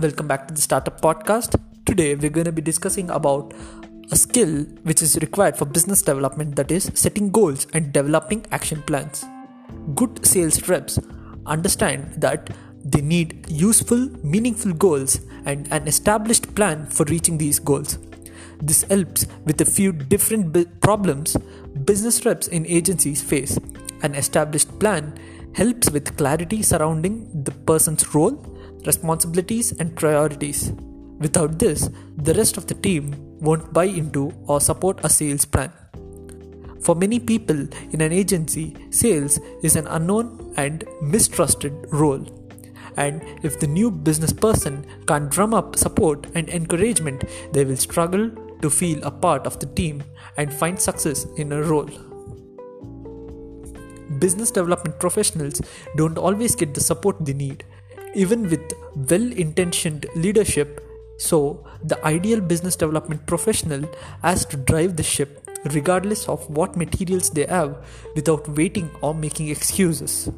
welcome back to the Startup Podcast. Today we're going to be discussing about a skill which is required for business development that is setting goals and developing action plans. Good sales reps understand that they need useful, meaningful goals and an established plan for reaching these goals. This helps with a few different bu- problems business reps in agencies face. An established plan helps with clarity surrounding the person's role, responsibilities, and priorities. Without this, the rest of the team won't buy into or support a sales plan. For many people in an agency, sales is an unknown and mistrusted role. And if the new business person can't drum up support and encouragement, they will struggle to feel a part of the team and find success in a role. Business development professionals don't always get the support they need, even with well intentioned leadership. So, the ideal business development professional has to drive the ship regardless of what materials they have without waiting or making excuses.